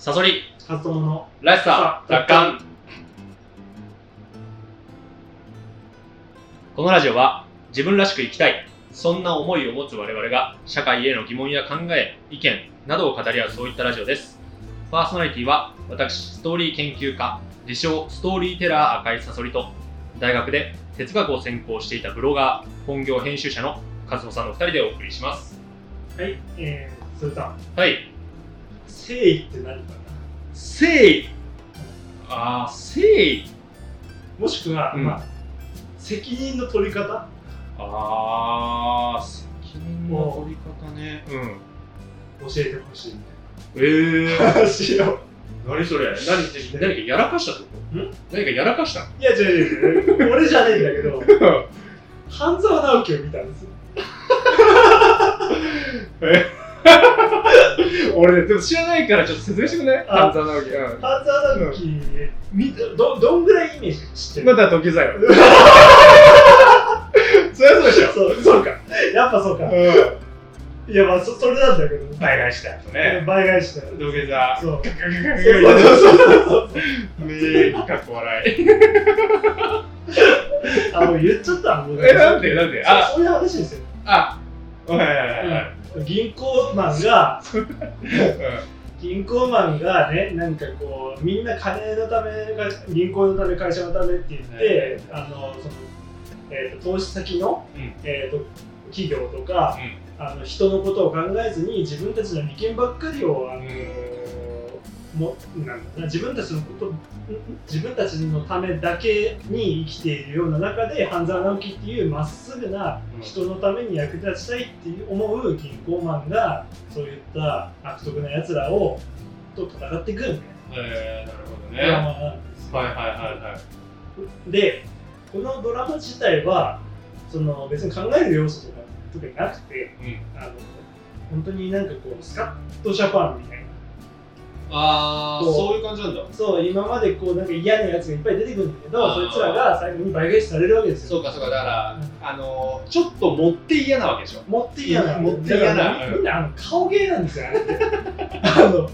サソリ、カツ友のらしさ、奪還。このラジオは、自分らしく生きたい、そんな思いを持つ我々が、社会への疑問や考え、意見などを語り合うそういったラジオです。パーソナリティは、私、ストーリー研究家、自称ストーリーテラー赤いサソリと、大学で哲学を専攻していたブロガー、本業編集者の和穂さんの2人でお送りします。はい、えー、それさん、はい。誠意って何か誠意。あー、誠意。なもしくは、うんまあ、責任の取り方？あー、責任の取り方ね。うん。教えてほしいみえたいー。な話を。何それ？何何かやらかしたってこと？ん？何かやらかしたの？いや、違う違う違う、俺じゃねえんだけど、半沢直樹を見たんですよ。俺ね、でも知らないからちょっと説明してくれない？あ半沢直樹。うん。半沢直樹、見たどどんぐらいイメージ知ってるまだ時ざよ。そりゃそうでしょ。そうそうか。やっぱそうか。うん。いや、まあ、そそれなんだけど。倍返したやつね。倍返したよ。土下座。そう。ガガガガそうガそうそうそう。ねえ、かっこ笑い。あ、もう言っちゃったもうえ、なんでなんで？あ、そうそういう話ですよ。あ、はいはいはいはい。銀行マンが、うん。銀行マンがね、なんかこう、みんな金のため、銀行のため、会社のためって言って、あの、その、えーと、投資先の、うん。えーと、企業とか、あの人のことを考えずに自分たちの利権ばっかりをあの、もなん自分たちのこと自分たちのためだけに生きているような中で半沢直樹っていうまっすぐなうん人のために役立ちたいっていう思う銀行マンがそういった悪徳なやつらをと戦っていくみたいえー、なるほどなドラマなんですよはいはいはいはい。でこのドラマ自体はその別に考える要素とか特になくてうん。あの本当になんかこうスカッとジャパンみたいなあー、そう。いう感じなんだ。そう今までこうなんか嫌なやつがいっぱい出てくるんだけどそいつらが最後に倍返しされるわけですよ。そうかそうか、だから、あのー、ちょっと持って嫌なわけでしょ。持って嫌な。持って嫌な。みみんなあの顔芸なんですよ あの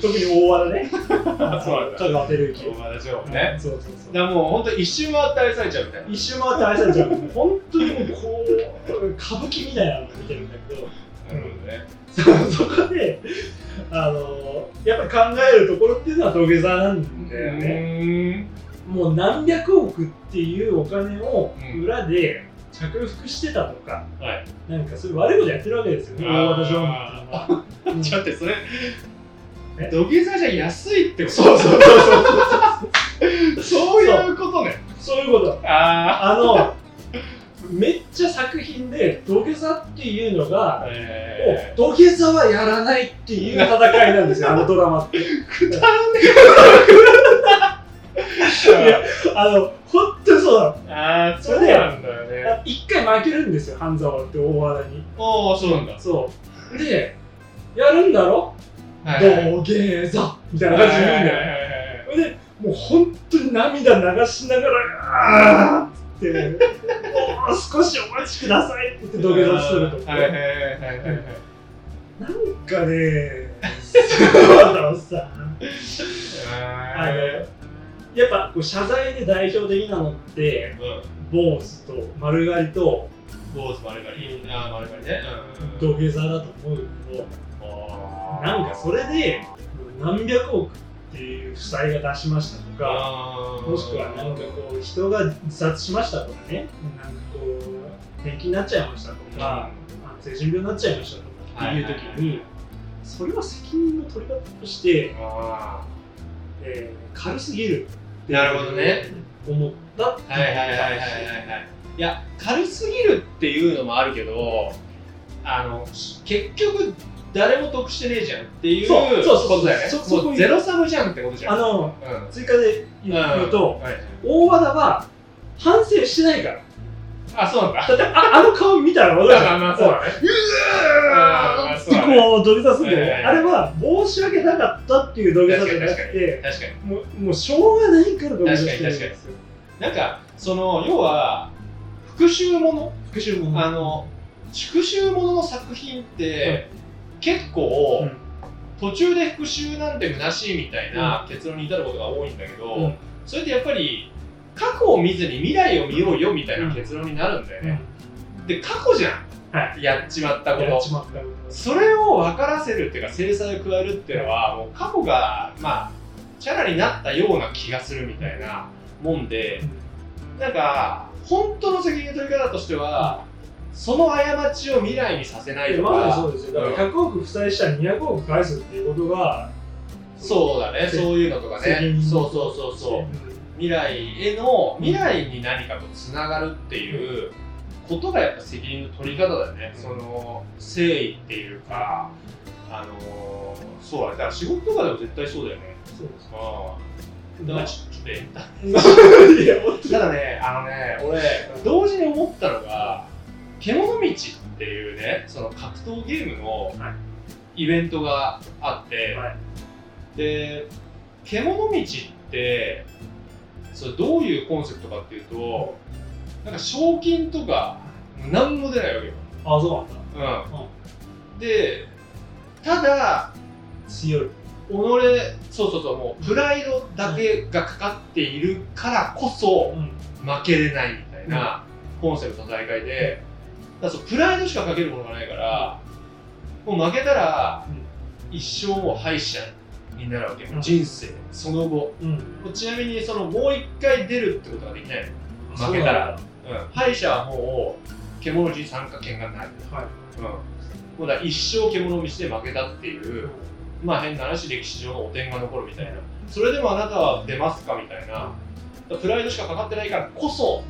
特に大和田ね。そう香川照之。大和田城ね。そうそうそう。だからもう本当一周回って愛されちゃうみたいな。一周回って愛されちゃう。本当にもうこう歌舞伎みたいなの見てるんだけどなるほどね。そそこであのやっぱり考えるところっていうのは土下座なんだよね、ね。もう何百億っていうお金をうん裏で着服してたとか、はい。なんかそういう悪いことやってるわけですよね、大和田常務っていうのは。うんちょっとそれえ、土下座じゃ安いってこと？そうそうそうそう そういうことね。そういうこと。ああの、めっちゃ作品で土下座っていうのー。が、えもう土下座はやらないっていう戦いなんですよ、あのドラマって。いやあの、本当にそうなの。ー、あー、そうなんだよね。あ一回負けるんですよ、半沢って大和田に。ああ、そうなんだ。そう。で、やるんだろ？はいはい土下座みたいな感じで言うんだよで、もう本当に涙流しながら、あーってもう少しお待ちくださいって言って土下座すると。はいはいはいはいはいはい。なんかね、そうだろうさ、あの、やっぱこう謝罪で代表的なのって、うん。坊主と丸刈りと坊主丸刈り。ああ、丸刈りね。土下座だと思うけど、なんかそれで何百億っていう負債が出しましたとか、もしくはなんかこう人が自殺しましたとかね、なんかこう平気になっちゃいましたとか、あの精神病になっちゃいましたとかっていう時に、それは責任の取り方として、あえー軽すぎるってなるほどね。思ったっていはいはいはいはいはい。いや、軽すぎるっていうのもあるけど、あの、結局、誰も得してねえじゃんっていうそうそうそうことだよね。そそこもうゼロサムじゃんってことじゃん。あのうん、追加で言うと、はい大和田は反省してないから。あ、そうなんだ。だってああの顔見たら分かるじゃん。まあそうだね。うわーってこう土下座するんだよね。あれは申し訳なかったっていう土下座じゃなくて、確かに。もうもうしょうがないから土下座してるんですよ。なんか、その、要は、復讐もの？復讐もあの、復讐ものの作品って、結構、うん途中で復讐なんて虚しいみたいな結論に至ることが多いんだけど、うん。それってやっぱり過去を見ずに未来を見ようよみたいな結論になるんだよね、で過去じゃん、はやっちまったこやっとちまったこと。それを分からせるっていうか制裁を加えるっていうのはもう過去がまあチャラになったような気がするみたいなもんでなんか本当の責任取り方としてはその過ちを未来にさせないとか、まさにそうですよ。だから100億負債したら200億返すっていうことが、そうだね。せそういうのとか責ね任そうそうそうそう。未来への未来に何かとつながるっていうことがやっぱ責任の取り方だよね、うん。その誠意っていうかあのそうだね。だから仕事とかでも絶対そうだよね。そうです。うんだからちょっとエンタ いや、本当ただねあのね俺同時に思ったのが獣道っていうねその格闘ゲームのはイベントがあって、はいで獣道ってそれどういうコンセプトかっていうとなんか賞金とか何も出ないわけよ、あ、そうなんだ。うん、でただ強い。己そうそうそうもうプライドだけがかかっているからこそうん。負けれないみたいなコンセプトの大会でだからそうプライドしかかけるものがないからもう負けたら一生もう敗者になるわけよ、うん。人生その後。うん。ちなみにそのもう一回出るってことができないの。負けたら。うん、敗者はもう獣道に参加権がない、はい。うん、もうだ一生獣道で負けたっていうまあ変な話歴史上の汚点が残るみたいな。それでもあなたは出ますかみたいな。プライドしかかかってないからこそ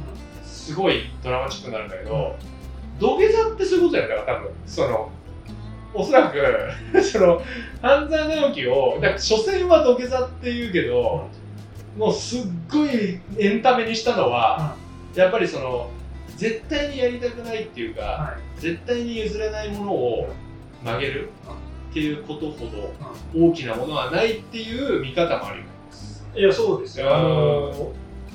すごいドラマチックになるんだけど土下座ってそういうことやだから多分そのおそらく その半沢直樹をだから所詮は土下座って言うけどもうすっごいエンタメにしたのは、やっぱりその絶対にやりたくないっていうか、は絶対に譲れないものを曲げるっていうことほど大きなものはないっていう見方もあるよね。い。いや、そうですよ。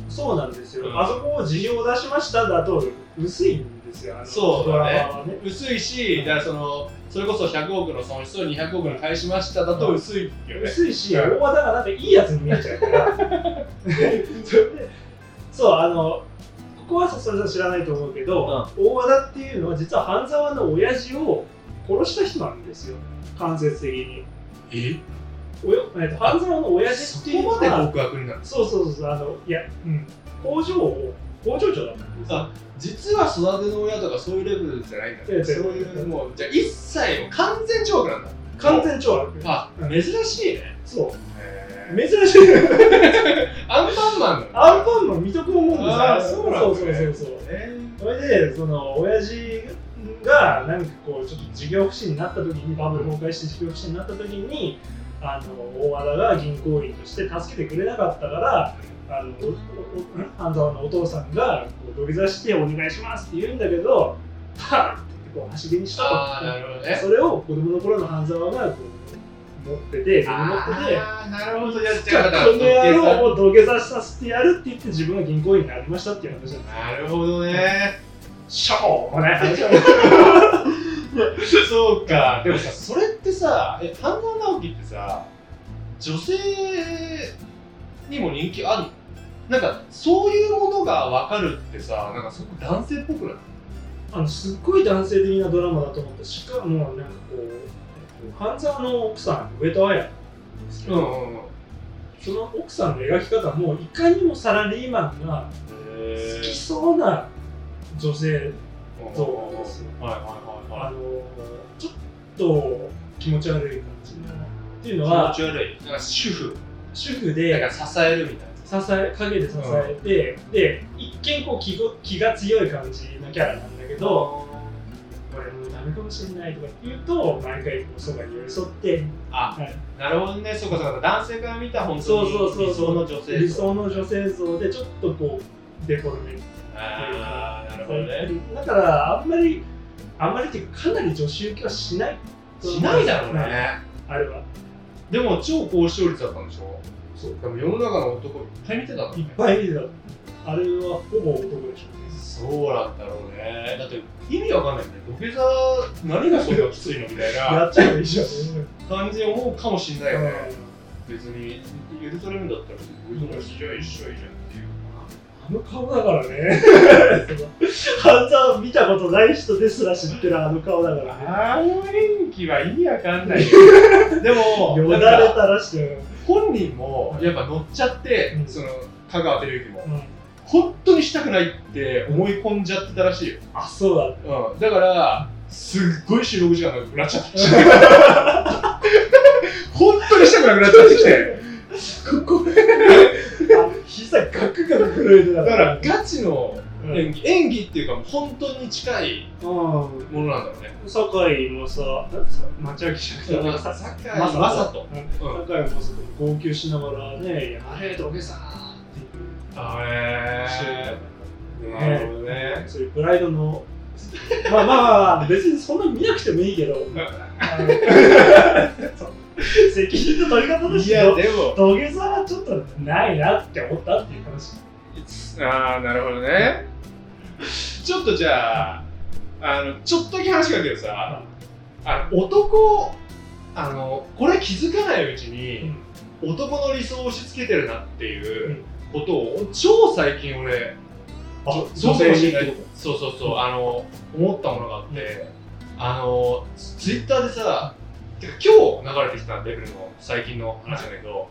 そうなんですよ。うんあそこを事業出しましただと薄いんですよ。そうだねね。薄いし、だからそのそれこそ100億の損失を200億に返しましただと薄いよね。薄いし、うん大和田がなんかいいやつに見えちゃうから。それでそう、あの、ここはそれは知らないと思うけど、大和田っていうのは実は半沢の親父を殺した人なんですよ、間接的に。え？およえっと半沢の親父そっていうのこまでは、極悪になるそうそうそう、あの、いや、うん、工場を、工場長だったんですよ。あ実は育ての親とかそういうレベルじゃないんだいや違うそういうもうじゃあ一切もう完全懲悪なんだ完全懲悪。あうん珍しいねそう。へ珍しい。アンパンマンアンパンマン見とく思うんですよ。あーそうなんだねそうそうそうそう。えそれで、その、親父が、なんかこう、ちょっと事業不振になった時に、バブル崩壊して事業不振になった時に、あの、大和田が銀行員として助けてくれなかったから、あの、半沢のお父さんが、こう、土下座してお願いしますって言うんだけど、パーンってこう、走りにしたと。ああなるほどね。それを子供の頃の半沢がこう持ってて、手に持ってて、なるほど。やっちこゃうの野郎を土下座させてやるって言って自分が銀行員になりましたっていう話なんですよ。なるほどね。しょうもない話だ。そうか。でもさそれさえ半沢直樹ってさ女性にも人気あるの？なんかそういうものが分かるってさなんかそこ男性っぽくない？あのすっごい男性的なドラマだと思ったしかもなんかこうえっと半沢の奥さん上戸彩ですけど、んうんその奥さんの描き方もいかにもサラリーマンが好きそうな女性像なんですよ。はいはいはいはいあのちょっと気持ち悪い感じのっていうの気は持ち悪い。なんか主婦主婦だでから支えるみたいな。支え影で支えて、で一見こう気ご気が強い感じのキャラなんだけど俺もうダメかもしれないとか言うと毎回こうそばに寄り添ってあはい。なるほどね。そうかそうか。男性から見た本当にそうそうそう理想の女性理想の女性像でちょっとこうデフォルメああなるほどね。だからあんまりあんまりっていうかかなり女子受けはしないしないだろうね、あれは。でも超高視聴率だったんでしょ？そう。でも世の中の男いっぱい見てたいっぱい見てた。あれはほぼ男でしょうね。そうなんだろうね。だって意味わかんないよ土下座何がそんなきついのみたいやなっちゃえばいいじゃんね。感じで思うかもしんないよね。うん。別に許されるんだったら別に土下座しちゃ一緒いいじゃんっていうあの顔だからね。半沢見たことない人ですら知ってるあの顔だからね。あの演技は意味わかんない。よ でもよだれ垂らして本人もやっぱ乗っちゃって、うん。その香川照之も、うん。本当にしたくないって思い込んじゃってたらしいよ、あそうだ。うん、だからすっごい収録時間がなくなっちゃってきて。本当にしたくなくなっちゃってきて。ここあ膝ガクガク震えてた。だからガチのうん。演技、演技っていうかもう本当に近いうん。ものなんだろうね。酒井もさ町明じゃなくてさ酒井まさ雅人うん。酒井もさ号泣しながらねやれ土下座ってあへ言ってーなるほどね。そういうプライドの。まあまあまあ別にそんな見なくてもいいけど 責任の取り方といしてやでも。土下座はちょっとないなって思ったっていう話。ああなるほどね。ちょっとじゃああのちょっとだけ話がけどさあの男あのこれ気づかないうちに、男の理想を押し付けてるなっていうことを超最近俺あ女性にそうそうそうあの思ったものがあって、あのツイッターでさてか今日流れてきたレベルの最近の話なんだけど、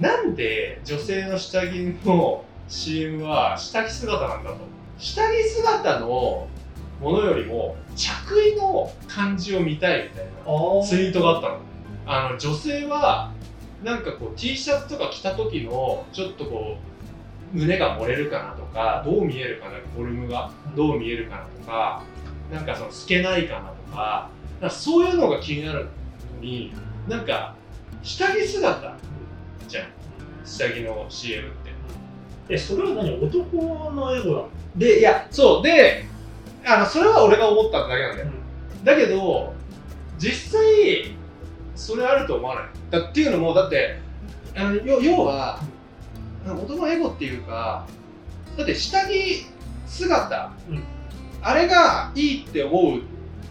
なんで女性の下着の CM は下着姿なんだと。下着姿のものよりも着衣の感じを見たいみたいなとツイートがあったの。あの女性はなんかこう T シャツとか着た時のちょっとこう胸が漏れるかなとかどう見えるかなフォルムがどう見えるかなとかなんかその透けないかなとかそういうのが気になるのになんか下着姿。じゃん。下着の CM って。えそれは何？男のエゴなのでいやそう。であのそれは俺が思っただけなんだよ。だけど実際それあると思わない。だっていうのもだってあの要要は男のエゴっていうかだって下着姿、うん。あれがいいって思うっ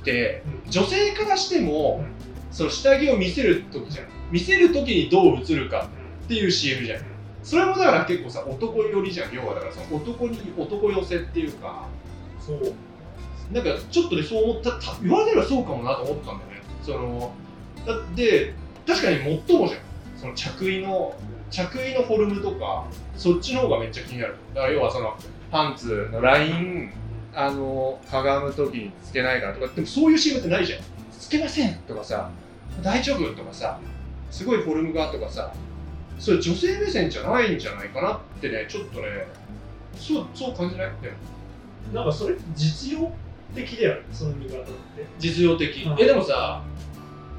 て女性からしても、その下着を見せる時じゃん。見せる時にどう映るかっていう CM じゃん。それもだから結構さ男寄りじゃん。要はだからその男に男寄せっていうか。そう。なんかちょっとねそう思った。た言われればそうかもなと思ったんだよね。そのだって確かに最もじゃん。その着衣の着衣のフォルムとかそっちの方がめっちゃ気になる。だから要はそのパンツのラインあのかがむ時につけないからとかでもそういう CM ってないじゃんつけませんとかさ大丈夫とかさすごいフォルムがとかさそれ女性目線じゃないんじゃないかなってねちょっとねそうそう感じない？でもなんかそれ実用的だよねその見方って。実用的、うん。えでもさ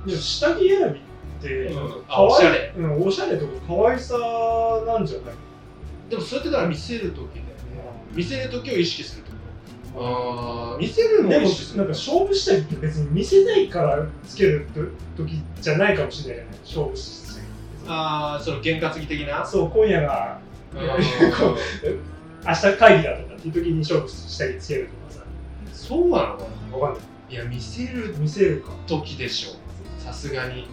でも下着選びってうん。なんかあおしゃれ。うん、おしゃれとか可愛さなんじゃない？でもそれってだから見せる時だよね。見せる時を意識するってああ見せるのでもなんか勝負下着って別に見せないからつける時じゃないかもしれないよね。勝負下着ああその験担ぎ的な？そう今夜が明日会議だとかっていう時に勝負下着つけるとかそうなのかさわかんない。ないや見せる見せるか。時でしょ。さすがに。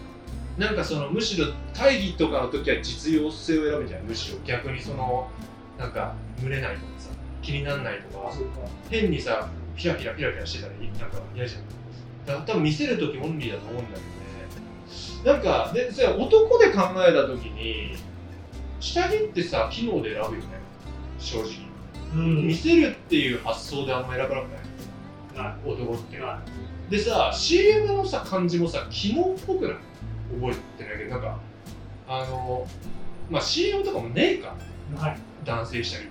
なんかそのむしろ会議とかの時は実用性を選ぶんじゃないむしろ逆にそのなんか群れないとか。さ気にならないとか変にさピラピラピラピラしてたらなんか嫌じゃん。だから多分見せる時オンリーだと思うんだけどね。なんかでそれ男で考えた時に下着ってさ機能で選ぶよね。正直、うん。見せるっていう発想であんま選ばなくない？な男って。なでさ CM のさ感じもさ機能っぽくない？覚えてないけど。なんかあのまあ CM とかもねえか。ない。男性下着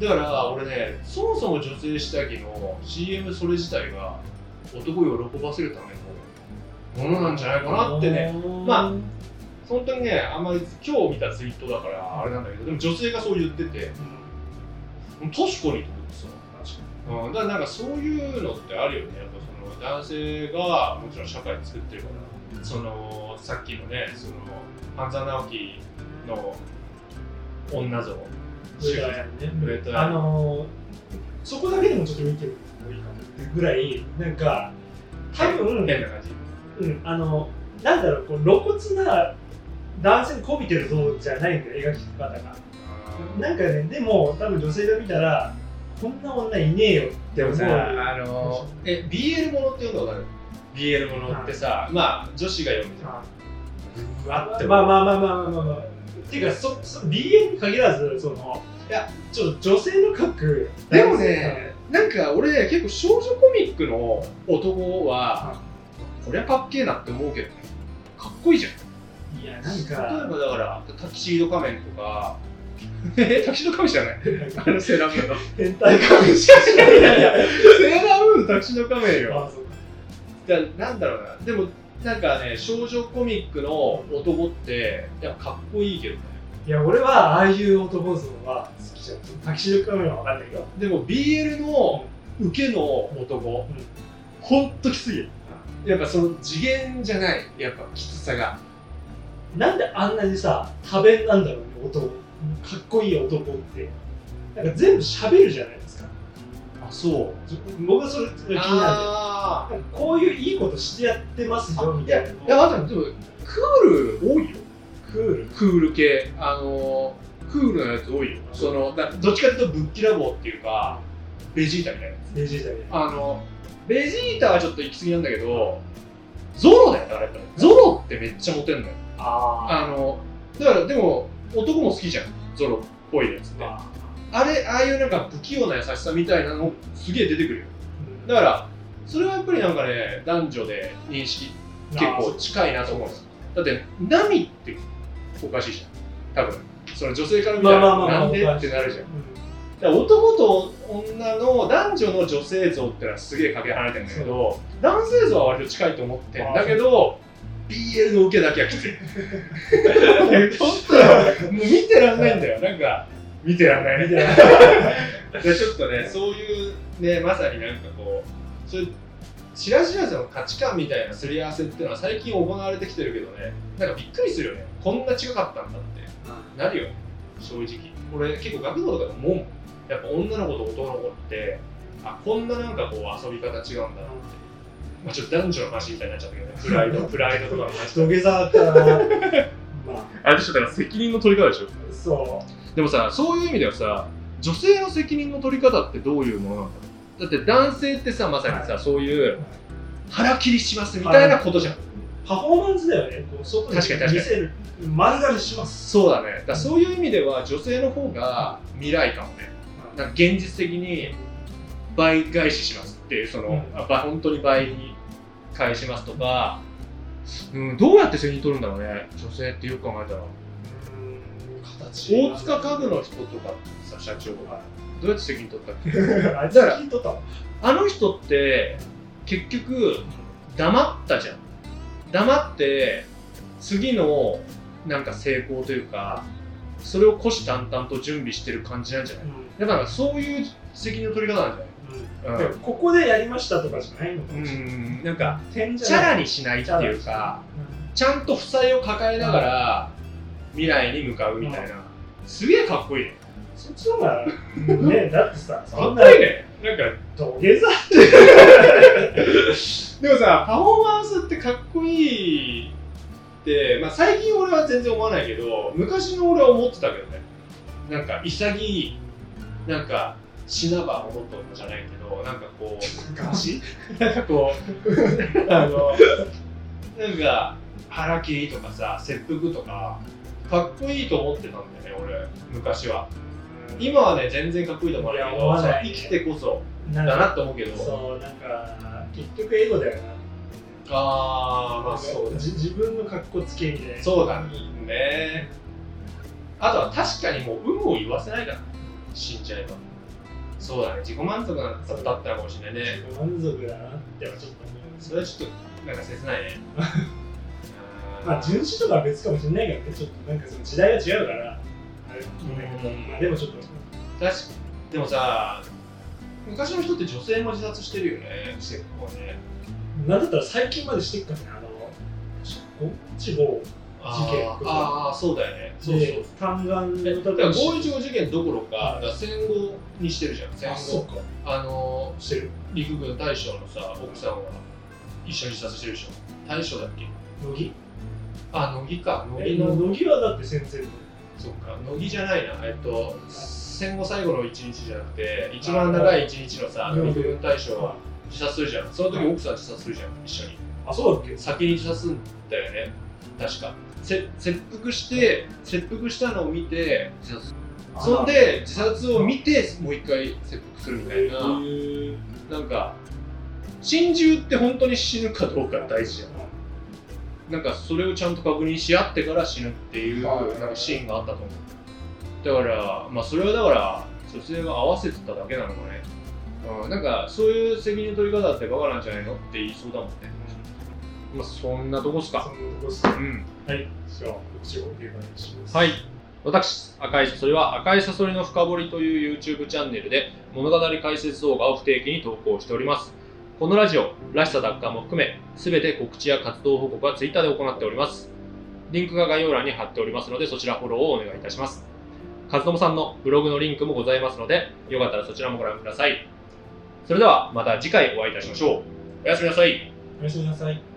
だから俺ねそもそも女性下着の CM それ自体が男を喜ばせるためのものなんじゃないかなってね。まあ本当にねあんまり今日見たツイートだからあれなんだけどでも女性がそう言ってて。確かに。と思ってさうん、だからなんかそういうのってあるよね。やっぱその男性がもちろん社会作ってるから。そのさっきのねその半沢直樹の女像上戸彩ねあのーそこだけでもちょっと見てみるのもいいかもっていうぐらいなんか多分、変な感じ。うん、あのなんだろうこう露骨な男性にこびてる像じゃないんだよ描き方が。なんかねでも多分女性が見たらこんな女いねえよって思う。でもさ、あのえ、BL ものって読んだことある ?BL ものってさ、まあ、女子が読むじゃん。あうわってまあまあまあまあまあまあまあ。っていうかそそ BL に限らずそのいやちょっと女性の書くでもね、なんか俺、結構少女コミックの男は、こりゃかっけえなって思うけどね、かっこいいじゃん。いやなん例えかばだから、タキシード仮面とか、え、タキシード仮面知らない？あのセーラームーンの。変態かもしれない。いやいやセーラームーンのタキシード仮面よ。だなんだろうな、でも、なんかね、少女コミックの男って、いや、かっこいいけどね。いや俺はああいう男像は好きじゃん。タキシード仮面は分かんないけど。でも BL の受けの男、ほんときついよ。やっぱその次元じゃない、やっぱきつさが。なんであんなにさ多弁なんだろうね男。かっこいい男って。なんか全部喋るじゃないですか。あ、そう。僕はそれが気になる。こういういいことしてやってますよみいや、たいないや、待って、でも、クール多いよ。クールクール系。あのー、クールなやつ多いよ。その、だどっちかというとぶっきらぼうっていうか、ベジータみたいなやつ。レジータであの、ベジータはちょっと行き過ぎなんだけど、ゾロだよ、だからやっぱり。ゾロってめっちゃモテんのよ。ああの、だからでも、男も好きじゃん。ゾロっぽいやつって。ああれ、ああいうなんか不器用な優しさみたいなのすげえ出てくるよ。だから、それはやっぱりなんかね、男女で認識結構近いなと思うんです。だって、ナミっておかしいじゃん。多分。その女性から見たら、まあまあまあまあなんで？ってなるじゃん。だ男と女の男女の女性像ってのはすげえかけ離れてるんだけど、男性像は割と近いと思ってんだけど、BL の受けだけはきつい。本当よ。もう見てらんないんだよ。なんか、見てらんないね。みたいな でちょっとね、そういうね、まさになんかこう、そういう知ら知らずの価値観みたいなすり合わせっていうのは最近行われてきてるけどね、なんかびっくりするよね。こんな違かったんだってなるよね、正直。俺結構学童とかでももん。やっぱ女の子と男の子って、あ、こんななんかこう遊び方違うんだなって。まあちょっと男女の話みたいになっちゃったけどね、プライド、プライドとかの話。土下座だったな まあれでしょ、だから責任の取り方でしょ。あそでもさ、そういう意味ではさ、女性の責任の取り方ってどういうものなんだろうだって男性ってさ、まさにさ、そういうう腹切りしますみたいなことじゃん。パフォーマンスだよねこう外に確かに丸刈りしますそうだね。だそういう意味では女性の方が未来かもね。なんか現実的に倍返ししますっていう、その、うん本当に倍に返しますとか、うん、どうやって責任取るんだろうね、女性ってよく考えたら。形大塚家具の人とかさ、社長とか、どうやって責任取ったっけ？あったわあの人って結局黙ったじゃん。黙って次のなんか成功というかそれを虎視眈々と準備してる感じなんじゃない？だからそういう責任の取り方なんじゃない？でもここでやりましたとかじゃないの？かうもしれないん。なんかチャラにしないっていうかちゃんと負債を抱えながら未来に向かうみたいな。すげえかっこいいねそっちの方がね だってさかそんなっこいいねなんか土下座 でもさ、パフォーマンスってかっこいいって、まあ、最近俺は全然思わないけど、昔の俺は思ってたけどね。なんか潔い、なんか死なば戻ったのじゃないけど、なんかこう、昔？なんかこう、あの、なんか腹切りとかさ、切腹とか、かっこいいと思ってたんだよね、俺、昔は。今はね、全然かっこいいと思わないけど、生きてこそなだなって思うけど、そうなんか結局エゴだよなあー、まあそうだね。じ自分の格好つけみたいな。そうだね。あとは確かにもう有無を言わせないから、死んじゃえば。そうだね、自己満足だったったかもしれないね。満足だなってはちょっと思う。それはちょっとなんか切ないね。まあ純子とかは別かもしれないけどねちょっと。なんかその時代が違うからんまあでもちょっと確かでもさ、昔の人って女性も自殺してるよね、結構ね。なんだったら最近までしてっからねあのこっちも事件ああそうだよね。そうそうで単眼だから五一五事件どころか戦後にしてるじゃん戦後。あそうか。あのしてる陸軍大将のさ奥さんは一緒に自殺してるでしょ。大将だっけ？乃木？あ乃木か。乃え木の。乃木はだって戦前のそうか乃木じゃないな。えっと戦後最後の一日じゃなくて一番長い一日のさうん陸軍大将は自殺するじゃん。その時奥さん自殺するじゃん一緒に。あそうだっけ？先に自殺するんだよね。確か。せ切腹して切腹したのを見て自殺する。そんで自殺を見てもう一回切腹するみたいな。へなんか心中って本当に死ぬかどうか大事じゃんなんかそれをちゃんと確認し合ってから死ぬっていうはい。なんかシーンがあったと思う。だからまあそれはだから女性が合わせてただけなのかね、うん、なんかそういう責任取り方ってバカなんじゃないのって言いそうだもんね。まあそんなとこっすか。そんなとこっすねうん。はい。じゃあ告知をお願いします。はい。私、赤いサソリは赤いサソリの深掘りという YouTube チャンネルで物語解説動画を不定期に投稿しております。このラジオ、らしさ奪還も含め、すべて告知や活動報告は Twitter で行っております。リンクが概要欄に貼っておりますので、そちらフォローをお願いいたします。カズトモさんのブログのリンクもございますので、よかったらそちらもご覧ください。それではまた次回お会いいたしましょう。おやすみなさい。おやすみなさい